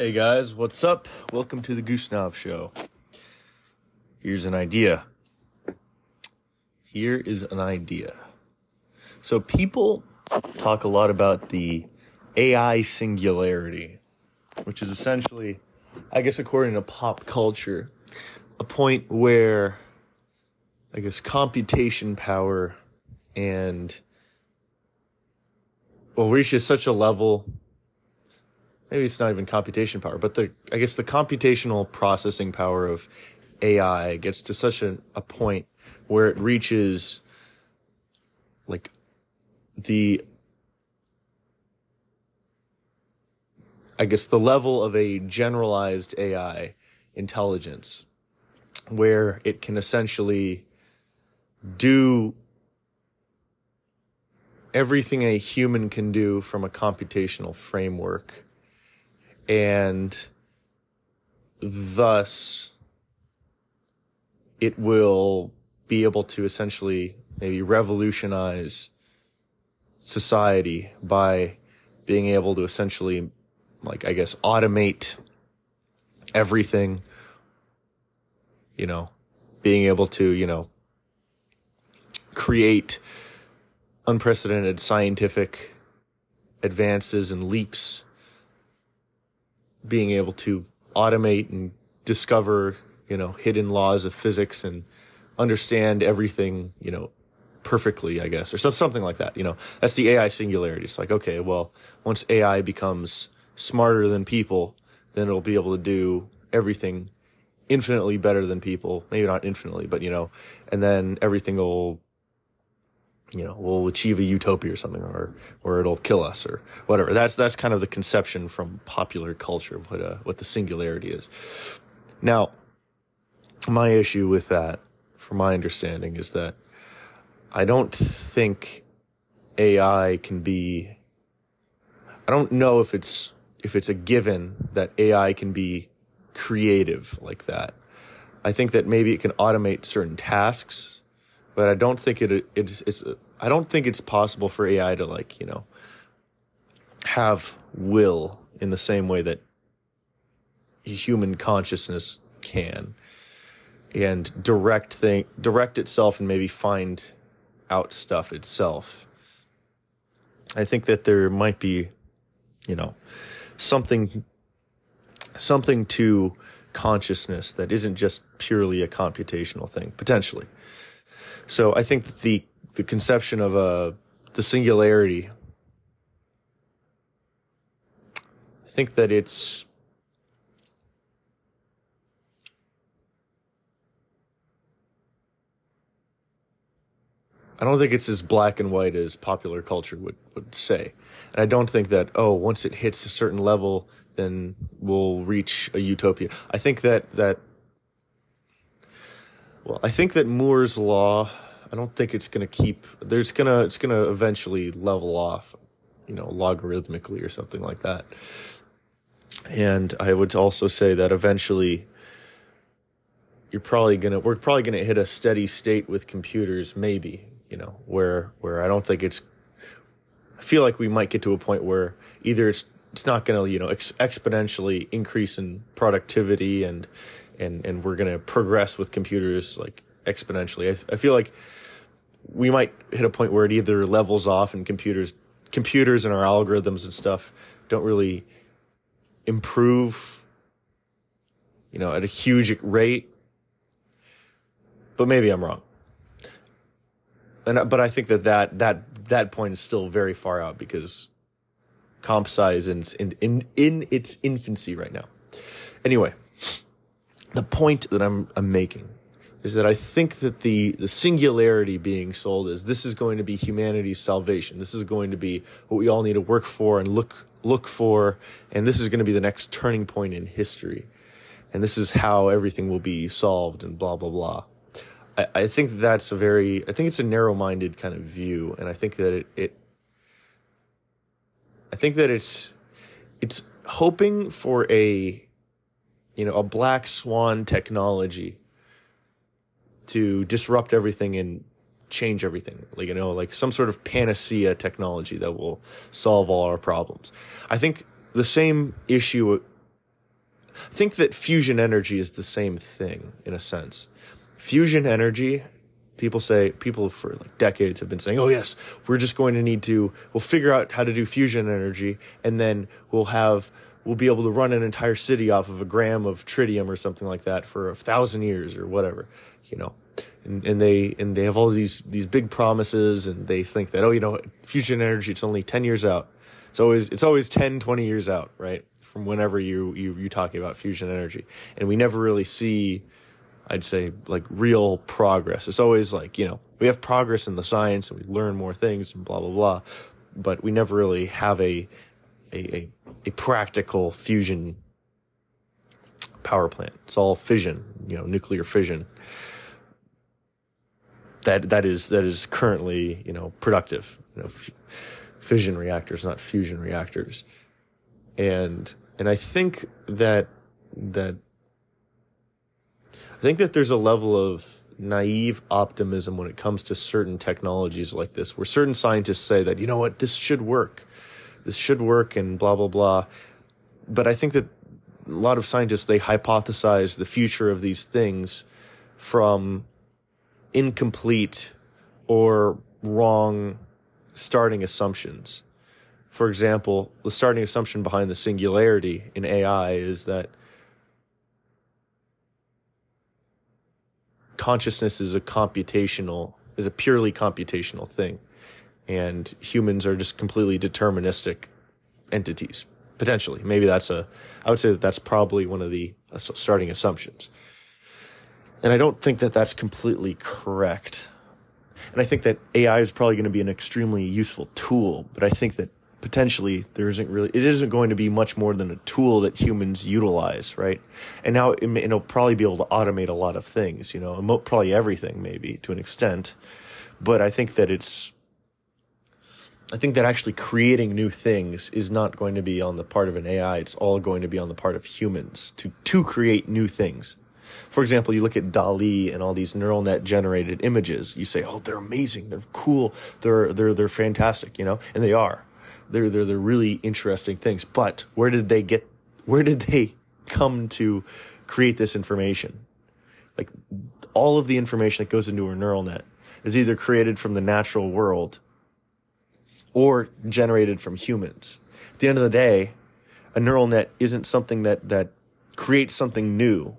Hey guys, what's up? Welcome to the Gusnav Show. Here's an idea. Here is an idea. So, people talk a lot about the AI singularity, which is essentially, I guess, according to pop culture, a point where, I guess, computation power and, well, reaches such a level maybe it's not even computation power, but the I guess the computational processing power of AI gets to such a, point where it reaches like the I guess the level of a generalized AI intelligence where it can essentially do everything a human can do from a computational framework and thus it will be able to essentially maybe revolutionize society by being able to essentially like i guess automate everything you know being able to you know create unprecedented scientific advances and leaps being able to automate and discover, you know, hidden laws of physics and understand everything, you know, perfectly, I guess, or something like that. You know, that's the AI singularity. It's like, okay, well, once AI becomes smarter than people, then it'll be able to do everything infinitely better than people. Maybe not infinitely, but you know, and then everything will you know, we'll achieve a utopia or something, or or it'll kill us, or whatever. That's that's kind of the conception from popular culture of what uh, what the singularity is. Now, my issue with that, from my understanding, is that I don't think AI can be. I don't know if it's if it's a given that AI can be creative like that. I think that maybe it can automate certain tasks but I don't think it it's it's I don't think it's possible for AI to like you know have will in the same way that human consciousness can and direct thing direct itself and maybe find out stuff itself. I think that there might be, you know, something something to consciousness that isn't just purely a computational thing potentially. So I think that the the conception of a uh, the singularity. I think that it's I don't think it's as black and white as popular culture would, would say. And I don't think that, oh, once it hits a certain level, then we'll reach a utopia. I think that, that well, I think that Moore's law, I don't think it's going to keep. There's gonna it's gonna eventually level off, you know, logarithmically or something like that. And I would also say that eventually, you're probably gonna we're probably gonna hit a steady state with computers, maybe you know, where where I don't think it's. I feel like we might get to a point where either it's it's not going to you know ex- exponentially increase in productivity and and and we're going to progress with computers like exponentially. I, I feel like we might hit a point where it either levels off and computers computers and our algorithms and stuff don't really improve you know at a huge rate. But maybe i'm wrong. And but i think that that that that point is still very far out because comp sci is in in in, in its infancy right now. Anyway the point that I'm, I'm making is that I think that the, the singularity being sold is this is going to be humanity's salvation. This is going to be what we all need to work for and look look for, and this is going to be the next turning point in history. And this is how everything will be solved and blah blah blah. I, I think that's a very I think it's a narrow minded kind of view, and I think that it, it I think that it's it's hoping for a you know, a black swan technology to disrupt everything and change everything. Like, you know, like some sort of panacea technology that will solve all our problems. I think the same issue I think that fusion energy is the same thing in a sense. Fusion energy, people say, people for like decades have been saying, oh, yes, we're just going to need to, we'll figure out how to do fusion energy and then we'll have, we'll be able to run an entire city off of a gram of tritium or something like that for a thousand years or whatever, you know. And, and they and they have all these these big promises and they think that oh you know fusion energy it's only 10 years out. It's always it's always 10 20 years out right from whenever you you you talking about fusion energy. And we never really see i'd say like real progress. It's always like you know we have progress in the science and we learn more things and blah blah blah. But we never really have a a a, a practical fusion power plant. It's all fission you know nuclear fission. That that is that is currently you know productive. You know f- fission reactors not fusion reactors. And and I think that that I think that there's a level of naive optimism when it comes to certain technologies like this where certain scientists say that you know what? This should work this should work and blah blah blah but I think that a lot of scientists they hypothesize the future of these things from incomplete or wrong starting assumptions. For example, the starting assumption behind the singularity in AI is that consciousness is a computational is a purely computational thing and humans are just completely deterministic entities potentially maybe that's a i would say that that's probably one of the starting assumptions and I don't think that that's completely correct. And I think that AI is probably going to be an extremely useful tool, but I think that potentially there isn't really, it isn't going to be much more than a tool that humans utilize, right? And now it, will probably be able to automate a lot of things, you know, probably everything maybe to an extent. But I think that it's, I think that actually creating new things is not going to be on the part of an AI. It's all going to be on the part of humans to, to create new things. For example, you look at DALL-E and all these neural net generated images. You say, "Oh, they're amazing. They're cool. They're they're they're fantastic." You know, and they are. They're they're they're really interesting things. But where did they get? Where did they come to create this information? Like all of the information that goes into a neural net is either created from the natural world or generated from humans. At the end of the day, a neural net isn't something that that creates something new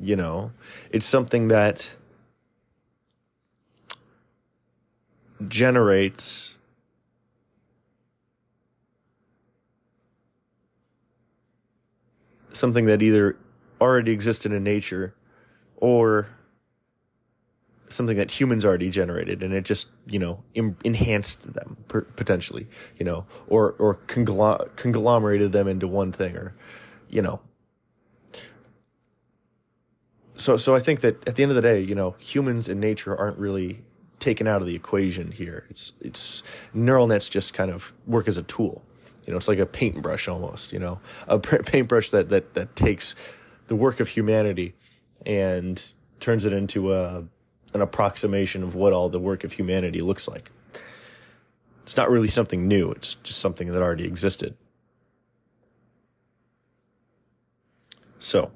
you know it's something that generates something that either already existed in nature or something that humans already generated and it just you know Im- enhanced them per- potentially you know or or conglomerated them into one thing or you know so so I think that at the end of the day, you know, humans and nature aren't really taken out of the equation here. It's it's neural nets just kind of work as a tool. You know, it's like a paintbrush almost. You know, a paintbrush that that that takes the work of humanity and turns it into a an approximation of what all the work of humanity looks like. It's not really something new. It's just something that already existed. So,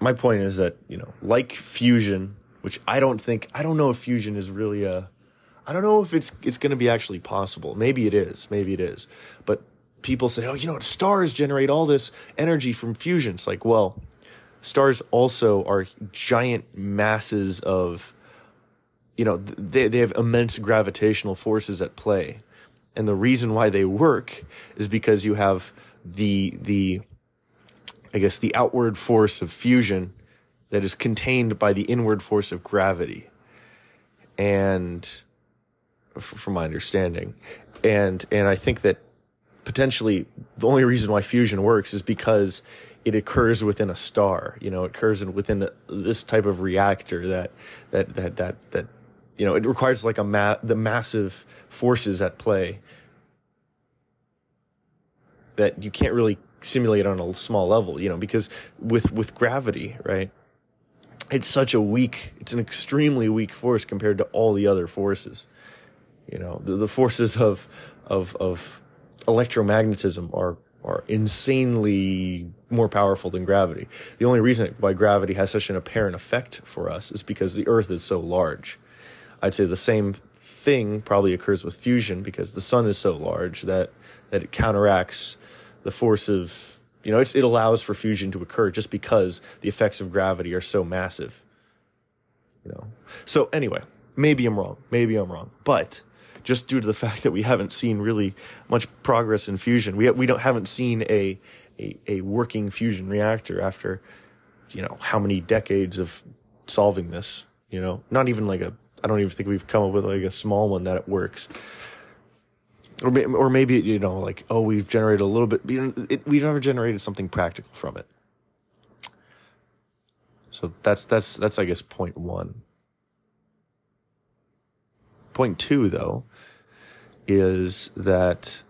my point is that you know, like fusion, which I don't think I don't know if fusion is really a I don't know if it's it's going to be actually possible. Maybe it is. Maybe it is. But people say, "Oh, you know, stars generate all this energy from fusion." It's like, well, stars also are giant masses of you know, they they have immense gravitational forces at play. And the reason why they work is because you have the the I guess, the outward force of fusion that is contained by the inward force of gravity. And from my understanding, and and I think that potentially the only reason why fusion works is because it occurs within a star. You know, it occurs in, within this type of reactor that that that that that you know it requires like a ma- the massive forces at play that you can't really simulate on a small level, you know, because with with gravity, right? It's such a weak, it's an extremely weak force compared to all the other forces. You know, the, the forces of of of electromagnetism are are insanely more powerful than gravity. The only reason why gravity has such an apparent effect for us is because the Earth is so large. I'd say the same thing probably occurs with fusion because the sun is so large that that it counteracts the force of you know it allows for fusion to occur just because the effects of gravity are so massive. You know. So anyway, maybe I'm wrong. Maybe I'm wrong. But just due to the fact that we haven't seen really much progress in fusion. We we don't haven't seen a a, a working fusion reactor after you know how many decades of solving this. You know, not even like a I don't even think we've come up with like a small one that it works. Or, or maybe you know like oh we've generated a little bit it, we've never generated something practical from it so that's that's that's i guess point one point two though is that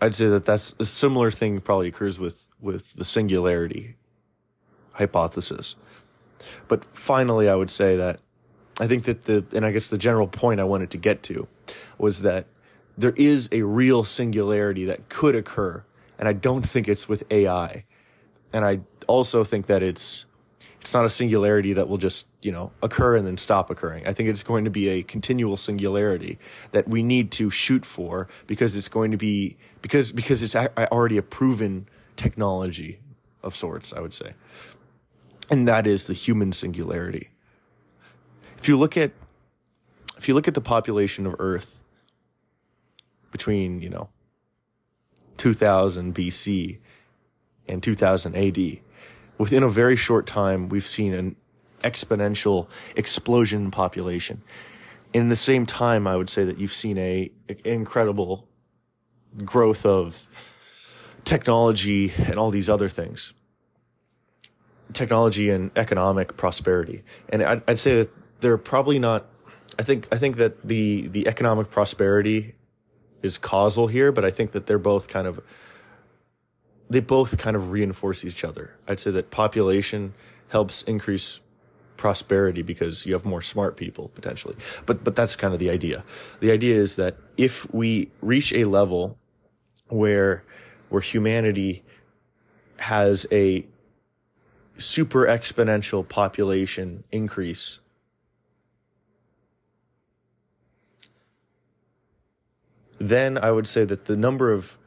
I'd say that that's a similar thing probably occurs with with the singularity hypothesis. But finally, I would say that I think that the and I guess the general point I wanted to get to was that there is a real singularity that could occur, and I don't think it's with AI. And I also think that it's it's not a singularity that will just you know occur and then stop occurring. I think it's going to be a continual singularity that we need to shoot for because it's going to be because because it's already a proven technology of sorts i would say. And that is the human singularity. If you look at if you look at the population of earth between you know 2000 bc and 2000 ad within a very short time, we've seen an exponential explosion in population. In the same time, I would say that you've seen a, a incredible growth of technology and all these other things. Technology and economic prosperity. And I'd, I'd say that they're probably not, I think, I think that the, the economic prosperity is causal here, but I think that they're both kind of they both kind of reinforce each other. I'd say that population helps increase prosperity because you have more smart people potentially. But but that's kind of the idea. The idea is that if we reach a level where where humanity has a super exponential population increase then I would say that the number of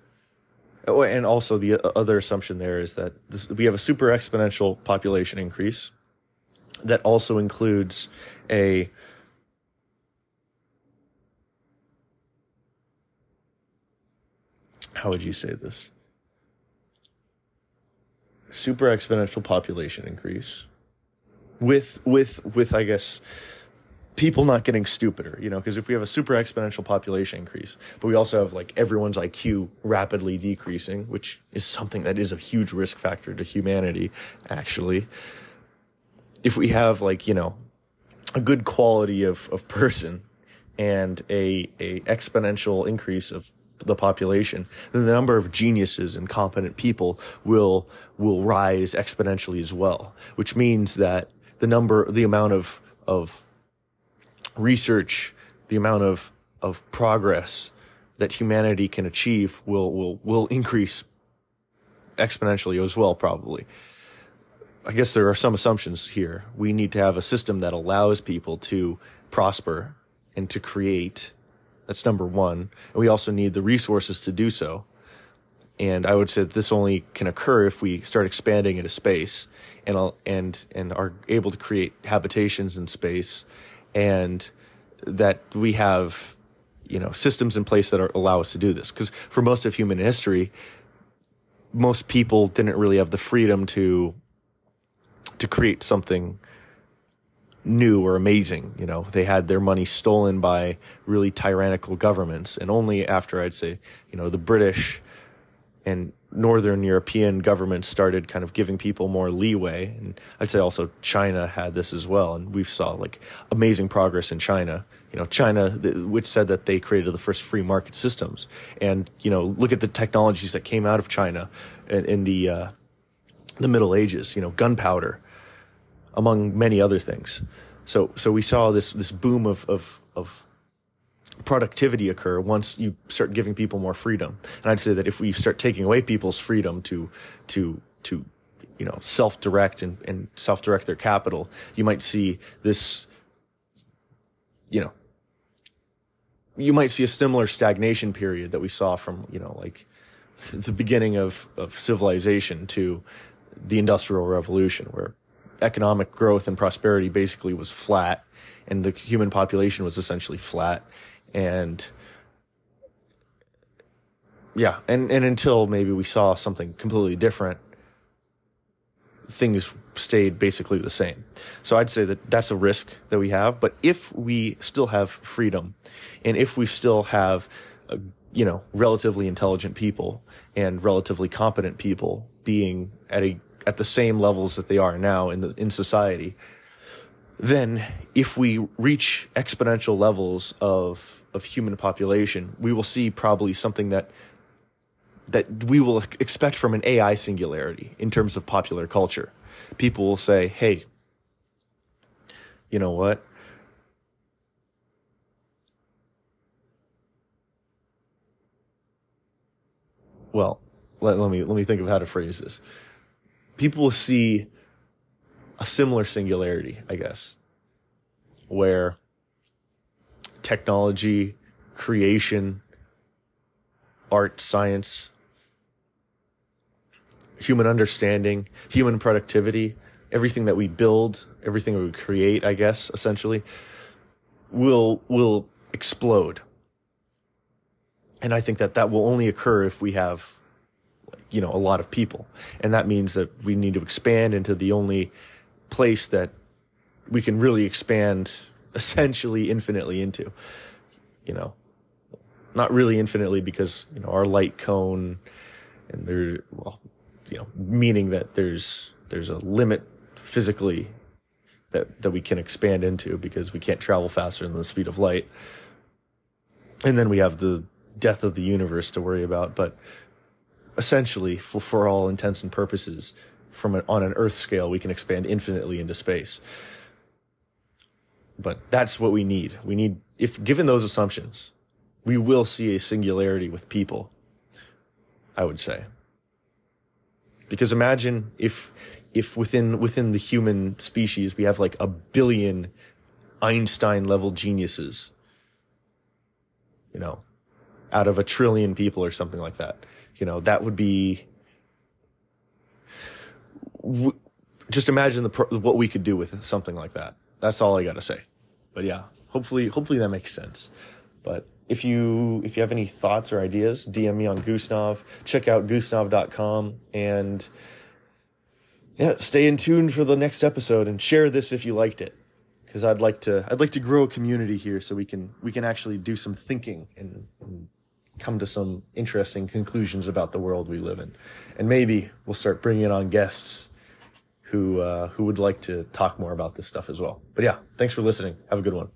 Oh, and also the uh, other assumption there is that this, we have a super exponential population increase that also includes a how would you say this? Super exponential population increase with with with i guess people not getting stupider, you know, because if we have a super exponential population increase, but we also have like everyone's IQ rapidly decreasing, which is something that is a huge risk factor to humanity, actually. If we have like, you know, a good quality of, of person and a, a exponential increase of the population, then the number of geniuses and competent people will will rise exponentially as well. Which means that the number, the amount of of research, the amount of, of progress that humanity can achieve will, will, will increase exponentially as well, probably. I guess there are some assumptions here. We need to have a system that allows people to prosper and to create. That's number one. And we also need the resources to do so. And I would say that this only can occur if we start expanding into space and, and, and are able to create habitations in space and that we have you know systems in place that are, allow us to do this. Because for most of human history most people didn't really have the freedom to to create something new or amazing you know? They had their money stolen by really tyrannical governments and only after i'd say you know the british and northern European governments started kind of giving people more leeway. And I'd say also China had this as well. And we saw like amazing progress in China. You know, China, which said that they created the first free market systems. And, you know, look at the technologies that came out of China in, in the, uh, the Middle Ages, you know, gunpowder, among many other things. So, so we saw this, this boom of, of, of productivity occur once you start giving people more freedom. And I'd say that if we start taking away people's freedom to to to you know self-direct and, and self-direct their capital, you might see this you know you might see a similar stagnation period that we saw from you know like the beginning of, of civilization to the industrial revolution where economic growth and prosperity basically was flat and the human population was essentially flat and yeah and and until maybe we saw something completely different things stayed basically the same. So i'd say that that's a risk that we have. But if we still have freedom and if we still have uh, you know relatively intelligent people and relatively competent people being at a at the same levels that they are now in the in society then if we reach exponential levels of of human population, we will see probably something that that we will expect from an AI singularity in terms of popular culture. People will say, "Hey, you know what? Well, let, let me let me think of how to phrase this. People will see a similar singularity, I guess, where technology, creation, art, science, human understanding, human productivity, everything that we build, everything we create, I guess, essentially, will, will explode. And I think that that will only occur if we have, you know, a lot of people. And that means that we need to expand into the only place that we can really expand essentially infinitely into. You know, not really infinitely because you know our light cone, and there, well, you know, meaning that there's there's a limit physically that that we can expand into because we can't travel faster than the speed of light. And then we have the death of the universe to worry about, but essentially, for, for all intents and purposes, from an, on an Earth scale, we can expand infinitely into space but that's what we need. We need, if given those assumptions, we will see a singularity with people, I would say. Because imagine if, if within, within the human species, we have like a billion Einstein level geniuses, you know, out of a trillion people or something like that. You know, that would be, just imagine the, what we could do with something like that. That's all I got to say but yeah, hopefully, hopefully that makes sense. But if you if you have any thoughts or ideas, DM me on Gusnav. Check out gusnav.com and yeah, stay in tune for the next episode and share this if you liked it. Cause I'd like to I'd like to grow a community here so we can we can actually do some thinking and, and come to some interesting conclusions about the world we live in. And maybe we'll start bringing on guests who uh, who would like to talk more about this stuff as well. But yeah, thanks for listening. Have a good one.